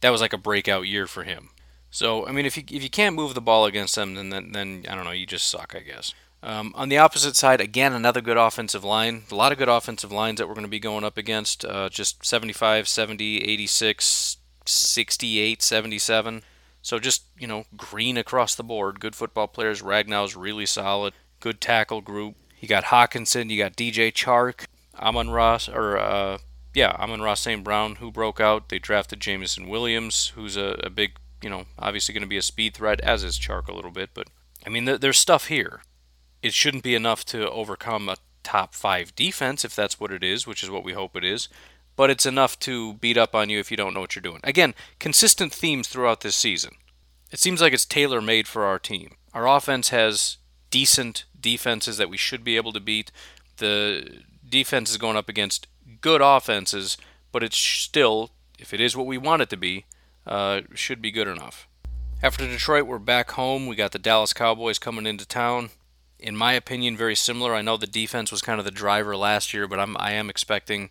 that was like a breakout year for him. So I mean, if you if you can't move the ball against them, then then, then I don't know, you just suck, I guess. Um, on the opposite side, again, another good offensive line. A lot of good offensive lines that we're going to be going up against. Uh, just 75, 70, 86, 68, 77. So just, you know, green across the board. Good football players. Ragnow's really solid. Good tackle group. You got Hockenson. You got DJ Chark. Amon Ross, or, uh, yeah, Amon Ross St. Brown, who broke out. They drafted Jameson Williams, who's a, a big, you know, obviously going to be a speed threat, as is Chark a little bit. But, I mean, there, there's stuff here. It shouldn't be enough to overcome a top five defense, if that's what it is, which is what we hope it is but it's enough to beat up on you if you don't know what you're doing. Again, consistent themes throughout this season. It seems like it's tailor made for our team. Our offense has decent defenses that we should be able to beat. The defense is going up against good offenses, but it's still, if it is what we want it to be, uh, should be good enough. After Detroit, we're back home. We got the Dallas Cowboys coming into town. In my opinion, very similar. I know the defense was kind of the driver last year, but I'm I am expecting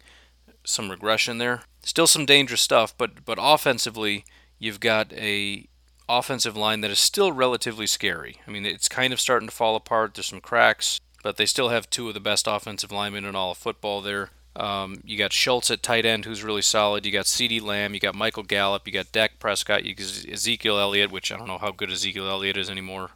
some regression there. Still some dangerous stuff, but but offensively, you've got a offensive line that is still relatively scary. I mean, it's kind of starting to fall apart. There's some cracks, but they still have two of the best offensive linemen in all of football there. Um, you got Schultz at tight end, who's really solid. You got CeeDee Lamb. You got Michael Gallup. You got Dak Prescott. You got Ezekiel Elliott, which I don't know how good Ezekiel Elliott is anymore.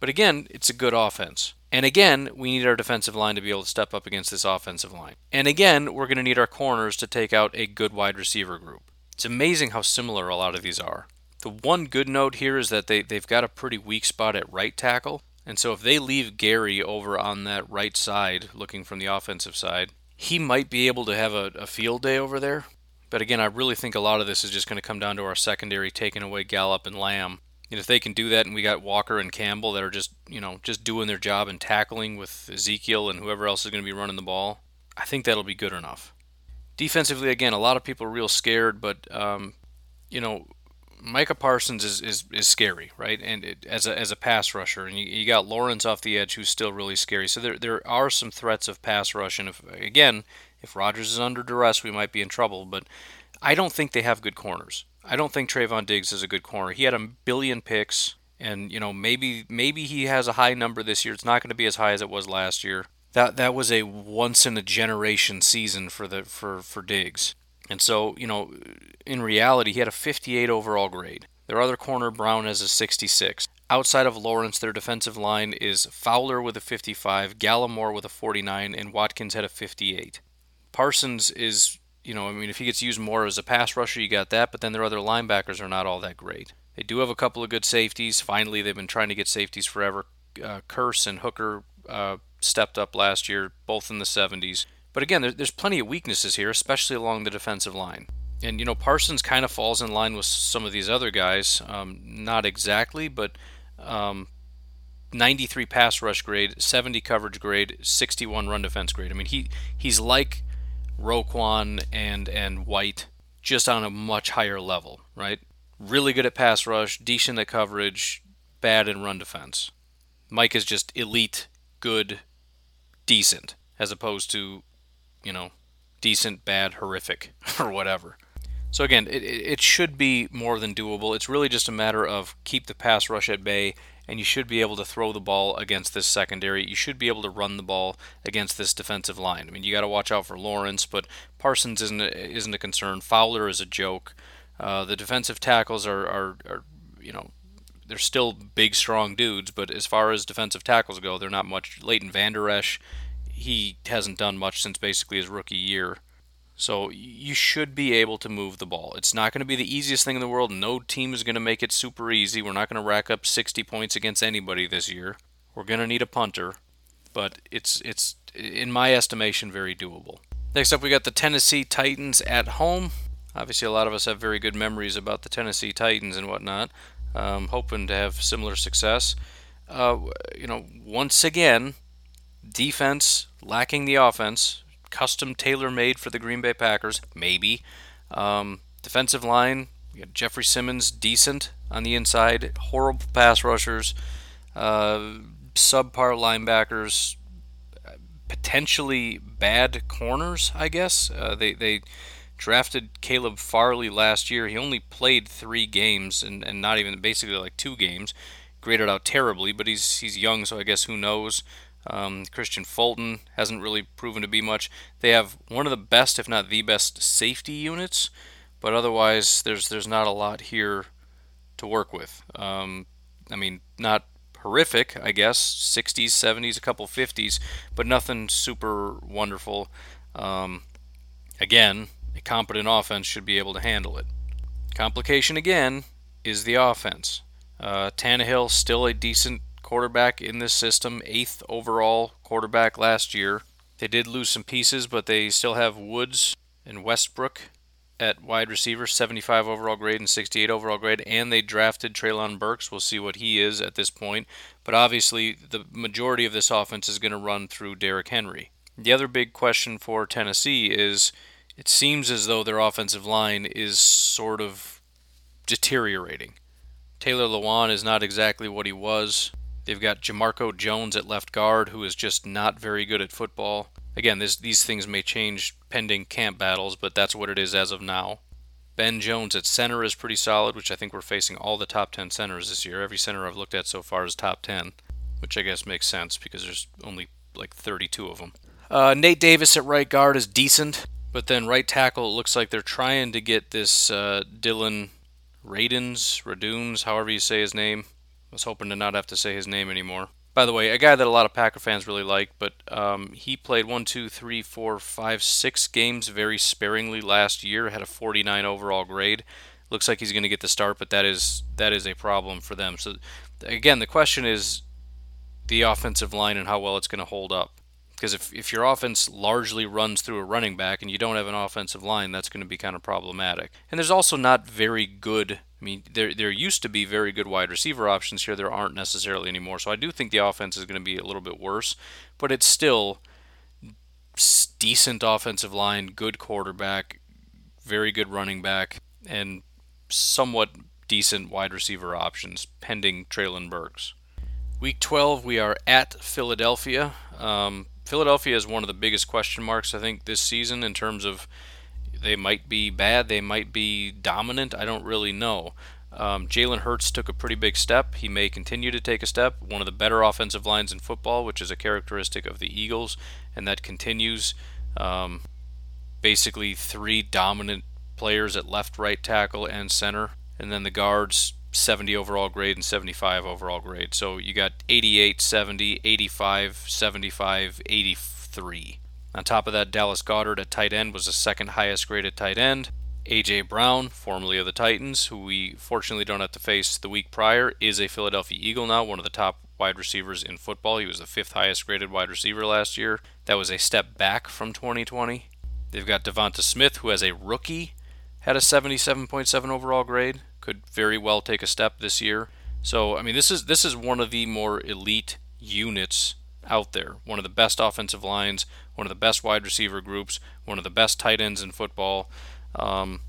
But again, it's a good offense. And again, we need our defensive line to be able to step up against this offensive line. And again, we're going to need our corners to take out a good wide receiver group. It's amazing how similar a lot of these are. The one good note here is that they, they've got a pretty weak spot at right tackle. And so if they leave Gary over on that right side, looking from the offensive side, he might be able to have a, a field day over there. But again, I really think a lot of this is just going to come down to our secondary taking away Gallup and Lamb and if they can do that, and we got Walker and Campbell that are just you know just doing their job and tackling with Ezekiel and whoever else is going to be running the ball, I think that'll be good enough. Defensively, again, a lot of people are real scared, but um, you know, Micah Parsons is, is, is scary, right? And it, as a as a pass rusher, and you, you got Lawrence off the edge, who's still really scary. So there there are some threats of pass rush, and if again, if Rodgers is under duress, we might be in trouble. But I don't think they have good corners. I don't think Trevon Diggs is a good corner. He had a billion picks, and you know maybe maybe he has a high number this year. It's not going to be as high as it was last year. That that was a once in a generation season for the for for Diggs. And so, you know, in reality, he had a 58 overall grade. Their other corner, Brown, has a 66. Outside of Lawrence, their defensive line is Fowler with a 55, Gallimore with a 49, and Watkins had a 58. Parsons is you know, I mean, if he gets used more as a pass rusher, you got that, but then their other linebackers are not all that great. They do have a couple of good safeties. Finally, they've been trying to get safeties forever. Uh, Kearse and Hooker uh, stepped up last year, both in the 70s. But again, there, there's plenty of weaknesses here, especially along the defensive line. And, you know, Parsons kind of falls in line with some of these other guys. Um, not exactly, but, um, 93 pass rush grade, 70 coverage grade, 61 run defense grade. I mean, he he's like Roquan and and White, just on a much higher level, right? Really good at pass rush, decent at coverage, bad in run defense. Mike is just elite, good, decent, as opposed to, you know, decent, bad, horrific, or whatever. So again, it, it should be more than doable. It's really just a matter of keep the pass rush at bay and you should be able to throw the ball against this secondary. You should be able to run the ball against this defensive line. I mean, you got to watch out for Lawrence, but Parsons isn't a, isn't a concern. Fowler is a joke. Uh, the defensive tackles are, are, are, you know, they're still big, strong dudes, but as far as defensive tackles go, they're not much. Leighton Vander Esch, he hasn't done much since basically his rookie year. So you should be able to move the ball. It's not going to be the easiest thing in the world. No team is going to make it super easy. We're not going to rack up 60 points against anybody this year. We're going to need a punter, but it's it's in my estimation very doable. Next up, we got the Tennessee Titans at home. Obviously, a lot of us have very good memories about the Tennessee Titans and whatnot. Um, hoping to have similar success. Uh, you know, once again, defense lacking the offense custom tailor made for the Green Bay Packers, maybe. Um, defensive line, Jeffrey Simmons, decent on the inside. Horrible pass rushers, uh, subpar linebackers, potentially bad corners, I guess. Uh, they, they drafted Caleb Farley last year. He only played three games and, and not even basically like two games. Graded out terribly, but he's he's young, so I guess who knows. Um, Kristian Fulton hasn't really proven to be much. They have one of the best, if not the best, safety units, but otherwise there's there's not a lot here to work with. Um, I mean, not horrific, I guess, 60s, 70s, a couple 50s, but nothing super wonderful. Um, again, a competent offense should be able to handle it. Complication again is the offense. Uh, Tannehill still a decent quarterback in this system, eighth overall quarterback last year. They did lose some pieces, but they still have Woods and Westbrook at wide receiver, 75 overall grade and 68 overall grade, and they drafted Treylon Burks. We'll see what he is at this point. But obviously, the majority of this offense is going to run through Derrick Henry. The other big question for Tennessee is it seems as though their offensive line is sort of deteriorating. Taylor Lewan is not exactly what he was. They've got Jamarco Jones at left guard, who is just not very good at football. Again, this, these things may change pending camp battles, but that's what it is as of now. Ben Jones at center is pretty solid, which I think we're facing all the top 10 centers this year. Every center I've looked at so far is top 10, which I guess makes sense because there's only like 32 of them. Uh, Nate Davis at right guard is decent, but then right tackle, it looks like they're trying to get this uh, Dillon Radins, Raduns, however you say his name was hoping to not have to say his name anymore. By the way, a guy that a lot of Packer fans really like, but um, he played one, two, three, four, five, six games very sparingly last year. Had a 49 overall grade. Looks like he's going to get the start, but that is that is a problem for them. So again, the question is the offensive line and how well it's going to hold up. Because if, if your offense largely runs through a running back and you don't have an offensive line, that's going to be kind of problematic. And there's also not very good I mean, there there used to be very good wide receiver options here. There aren't necessarily anymore. So I do think the offense is going to be a little bit worse, but it's still decent offensive line, good quarterback, very good running back, and somewhat decent wide receiver options pending Treylon Burks. Week 12, we are at Philadelphia. Um, Philadelphia is one of the biggest question marks I think this season in terms of they might be bad, they might be dominant. I don't really know. Um, Jalen Hurts took a pretty big step. He may continue to take a step. One of the better offensive lines in football, which is a characteristic of the Eagles, and that continues. Um, basically, three dominant players at left, right tackle, and center, and then the guards 70 overall grade and 75 overall grade. So you got 88, 70, 85, 75, 83. On top of that, Dallas Goedert at tight end was the second highest graded tight end. A.J. Brown, formerly of the Titans, who we fortunately don't have to face the week prior, is a Philadelphia Eagle now, one of the top wide receivers in football. He was the fifth highest graded wide receiver last year. That was a step back from 2020. They've got Devonta Smith, who as a rookie had a 77.7 overall grade, could very well take a step this year. So I mean, this is this is one of the more elite units out there. One of the best offensive lines, one of the best wide receiver groups, one of the best tight ends in football. Um,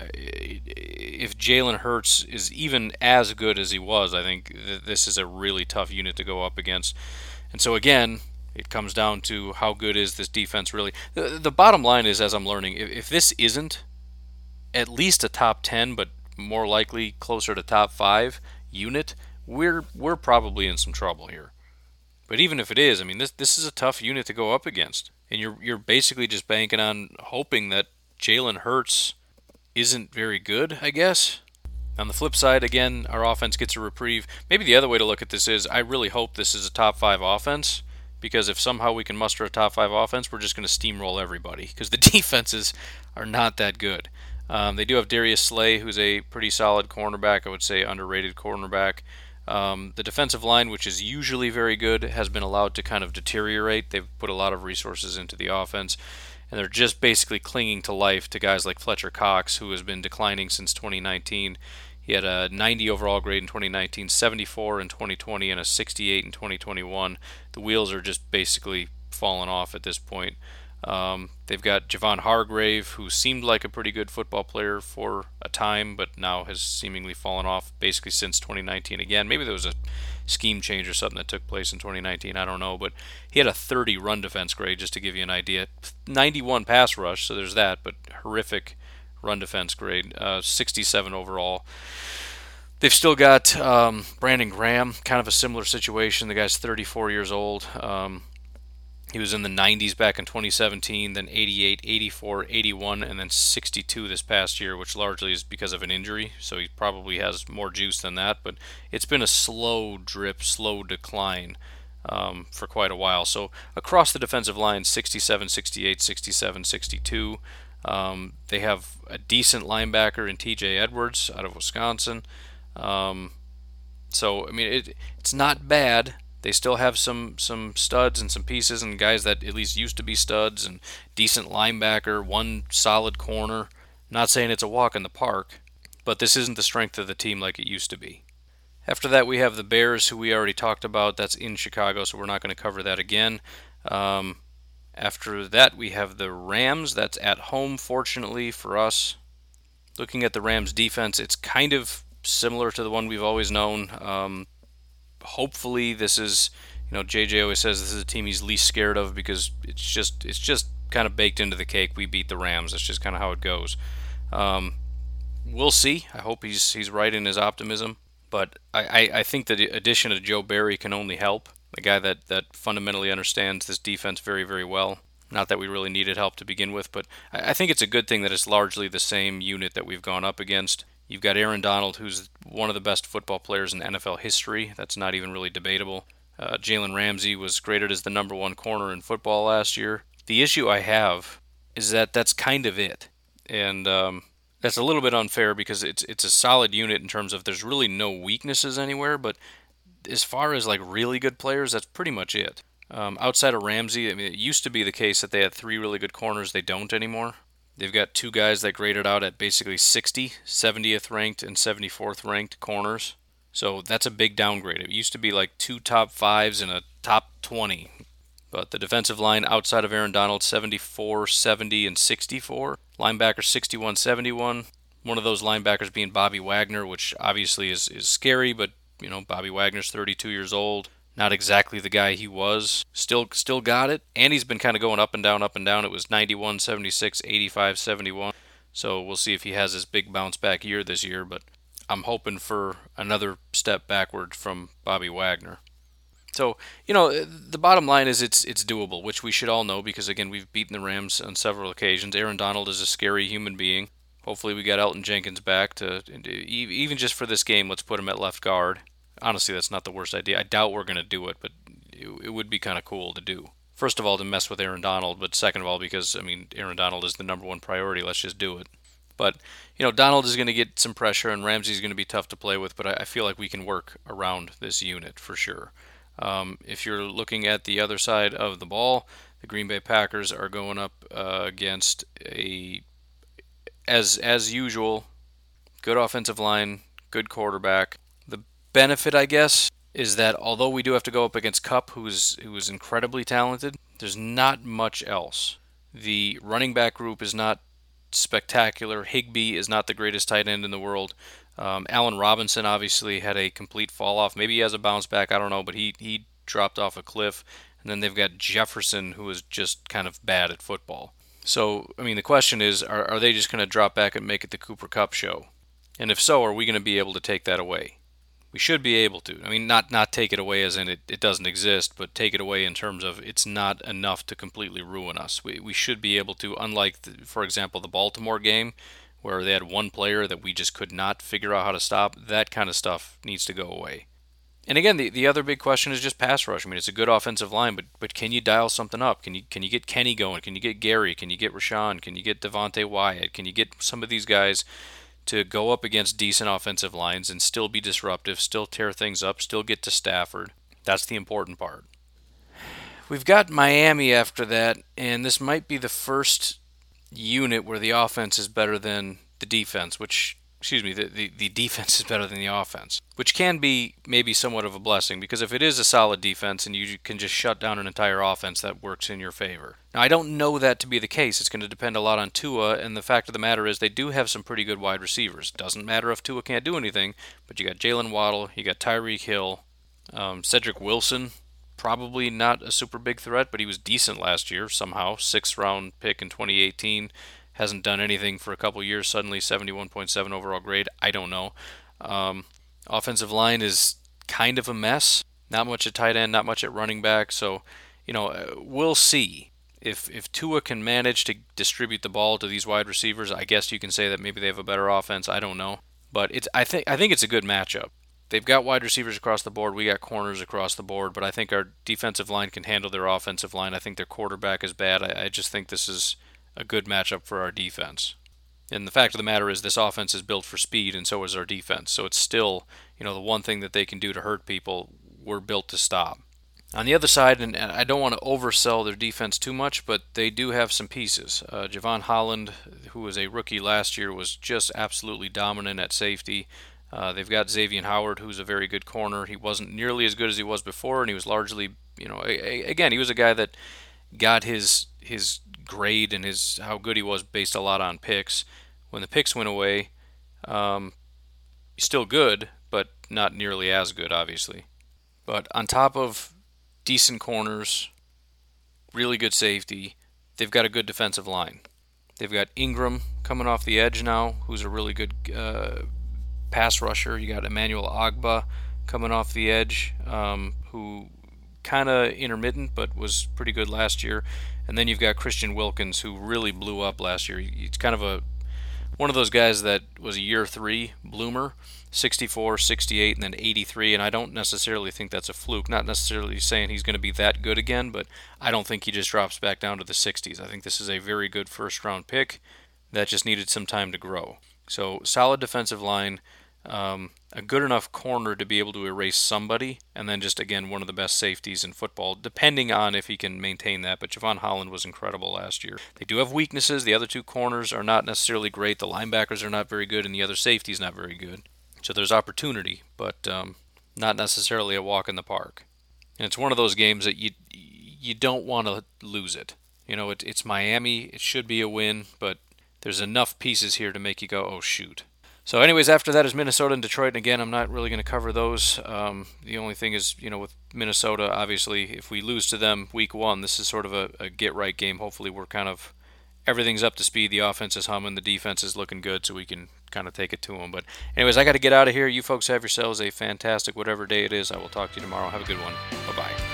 if Jalen Hurts is even as good as he was, I think th- this is a really tough unit to go up against. And so again, it comes down to how good is this defense really. The, the bottom line is, as I'm learning, if, if this isn't at least a top 10, but more likely closer to top five unit, we're we're probably in some trouble here. But even if it is, I mean this this is a tough unit to go up against, and you're you're basically just banking on hoping that Jalen Hurts isn't very good, I guess. On the flip side, again, our offense gets a reprieve. Maybe the other way to look at this is I really hope this is a top five offense because if somehow we can muster a top five offense, we're just going to steamroll everybody because the defenses are not that good. Um, they do have Darius Slay, who's a pretty solid cornerback. I would say underrated cornerback. Um, the defensive line, which is usually very good, has been allowed to kind of deteriorate. They've put a lot of resources into the offense, and they're just basically clinging to life to guys like Fletcher Cox, who has been declining since 2019. He had a 90 overall grade in 2019, 74 in 2020, and a 68 in 2021. The wheels are just basically falling off at this point. Um, they've got Javon Hargrave, who seemed like a pretty good football player for a time, but now has seemingly fallen off basically since 2019 again. Maybe there was a scheme change or something that took place in 2019. I don't know, but he had a 30 run defense grade, just to give you an idea. 91 pass rush, so there's that, but horrific run defense grade. Uh, 67 overall. They've still got um, Brandon Graham, kind of a similar situation. The guy's 34 years old. Um, he was in the 90s back in 2017, then 88, 84, 81, and then 62 this past year, which largely is because of an injury. So he probably has more juice than that, but it's been a slow drip, slow decline um, for quite a while. So across the defensive line, 67, 68, 67, 62. Um, they have a decent linebacker in T.J. Edwards out of Wisconsin. Um, so I mean, it, it's not bad they still have some some studs and some pieces and guys that at least used to be studs and decent linebacker, one solid corner. Not saying it's a walk in the park, but this isn't the strength of the team like it used to be. After that, we have the Bears, who we already talked about. That's in Chicago, so we're not going to cover that again. Um, after that, we have the Rams. That's at home, fortunately for us. Looking at the Rams' defense, it's kind of similar to the one we've always known. Um, hopefully this is you know JJ always says this is a team he's least scared of because it's just it's just kind of baked into the cake. We beat the Rams. That's just kind of how it goes. Um, we'll see. I hope he's he's right in his optimism. But I, I, I think the addition of Joe Barry can only help. A guy that, that fundamentally understands this defense very, very well. Not that we really needed help to begin with, but I, think it's a good thing that it's largely the same unit that we've gone up against. You've got Aaron Donald, who's one of the best football players in NFL history. That's not even really debatable. Uh, Jalen Ramsey was graded as the number one corner in football last year. The issue I have is that that's kind of it, and um, that's a little bit unfair because it's it's a solid unit in terms of there's really no weaknesses anywhere. But as far as like really good players, that's pretty much it. Um, outside of Ramsey, I mean, it used to be the case that they had three really good corners. They don't anymore. They've got two guys that graded out at basically 60, 70th ranked and 74th ranked corners. So that's a big downgrade. It used to be like two top fives and a top 20. But the defensive line outside of Aaron Donald, 74, 70, and 64. Linebacker, 61, 71. One of those linebackers being Bobby Wagner, which obviously is, is scary, but, you know, Bobby Wagner's 32 years old not exactly the guy he was. Still still got it. And he's been kind of going up and down, up and down. It was 91, 76, 85, 71. So we'll see if he has his big bounce back year this year, but I'm hoping for another step backward from Bobby Wagner. So, you know, the bottom line is it's it's doable, which we should all know because again, we've beaten the Rams on several occasions. Aaron Donald is a scary human being. Hopefully, we got Elgton Jenkins back to even just for this game. Let's put him at left guard honestly, that's not the worst idea. I doubt we're going to do it, but it, it would be kind of cool to do. First of all, to mess with Aaron Donald, but second of all, because, I mean, Aaron Donald is the number one priority. Let's just do it. But, you know, Donald is going to get some pressure, and Ramsey's going to be tough to play with, but I, I feel like we can work around this unit for sure. Um, if you're looking at the other side of the ball, the Green Bay Packers are going up uh, against a, as as usual, good offensive line, good quarterback, benefit, I guess, is that although we do have to go up against Kupp, who's who is incredibly talented, there's not much else. The running back group is not spectacular. Higbee is not the greatest tight end in the world. Um, Allen Robinson obviously had a complete fall off. Maybe he has a bounce back. I don't know, but he he dropped off a cliff. And then they've got Jefferson, who is just kind of bad at football. So, I mean, the question is, are, are they just going to drop back and make it the Cooper Kupp show? And if so, are we going to be able to take that away? We should be able to. I mean, not not take it away as in it, it doesn't exist, but take it away in terms of it's not enough to completely ruin us. We, we should be able to, unlike, the, for example, the Baltimore game, where they had one player that we just could not figure out how to stop, that kind of stuff needs to go away. And again, the, the other big question is just pass rush. I mean, it's a good offensive line, but but can you dial something up? Can you can you get Kenny going? Can you get Gary? Can you get Rashan? Can you get Devonte Wyatt? Can you get some of these guys to go up against decent offensive lines and still be disruptive, still tear things up, still get to Stafford? That's the important part. We've got Miami after that, and this might be the first unit where the offense is better than the defense, which excuse me, the, the, the defense is better than the offense, which can be maybe somewhat of a blessing because if it is a solid defense and you can just shut down an entire offense, that works in your favor. Now, I don't know that to be the case. It's going to depend a lot on Tua, and the fact of the matter is they do have some pretty good wide receivers. Doesn't matter if Tua can't do anything, but you got Jaylen Waddle, you got Tyreek Hill, um, Cedric Wilson. Probably not a super big threat, but he was decent last year somehow. Sixth round pick in 2018 hasn't done anything for a couple years. Suddenly, 71.7 overall grade. I don't know. Um, offensive line is kind of a mess. Not much at tight end, not much at running back. So, you know, uh, we'll see. If if Tua can manage to distribute the ball to these wide receivers, I guess you can say that maybe they have a better offense. I don't know, but it's I think I think it's a good matchup. They've got wide receivers across the board. We got corners across the board, but I think our defensive line can handle their offensive line. I think their quarterback is bad. I, I just think this is a good matchup for our defense. And the fact of the matter is, this offense is built for speed, and so is our defense. So it's still, you know, the one thing that they can do to hurt people, we're built to stop. On the other side, and I don't want to oversell their defense too much, but they do have some pieces. Uh, Jevon Holland, who was a rookie last year, was just absolutely dominant at safety. Uh, they've got Xavier Howard, who's a very good corner. He wasn't nearly as good as he was before, and he was largely, you know, a, a, again, he was a guy that got his his grade and his how good he was based a lot on picks. When the picks went away, um, still good, but not nearly as good, obviously. But on top of decent corners, really good safety, they've got a good defensive line. They've got Ingram coming off the edge now, who's a really good uh, pass rusher. You got Emmanuel Ogbah coming off the edge, um, who kind of intermittent, but was pretty good last year. And then you've got Christian Wilkins, who really blew up last year. He's kind of a one of those guys that was a year three bloomer, 64, 68, and then 83. And I don't necessarily think that's a fluke. Not necessarily saying he's going to be that good again, but I don't think he just drops back down to the 60s. I think this is a very good first round pick that just needed some time to grow. So solid defensive line um, a good enough corner to be able to erase somebody, and then just again one of the best safeties in football, depending on if he can maintain that. But Jevon Holland was incredible last year. They do have weaknesses. The other two corners are not necessarily great. The linebackers are not very good, and the other safety is not very good. So there's opportunity, but um, not necessarily a walk in the park. And it's one of those games that you you don't want to lose it. You know, it, it's Miami. It should be a win, but there's enough pieces here to make you go, oh shoot. So, anyways, after that is Minnesota and Detroit. And again, I'm not really going to cover those. Um, the only thing is, you know, with Minnesota, obviously, if we lose to them week one, this is sort of a, a get right game. Hopefully, we're kind of everything's up to speed. The offense is humming, the defense is looking good, so we can kind of take it to them. But, anyways, I got to get out of here. You folks have yourselves a fantastic whatever day it is. I will talk to you tomorrow. Have a good one. Bye bye.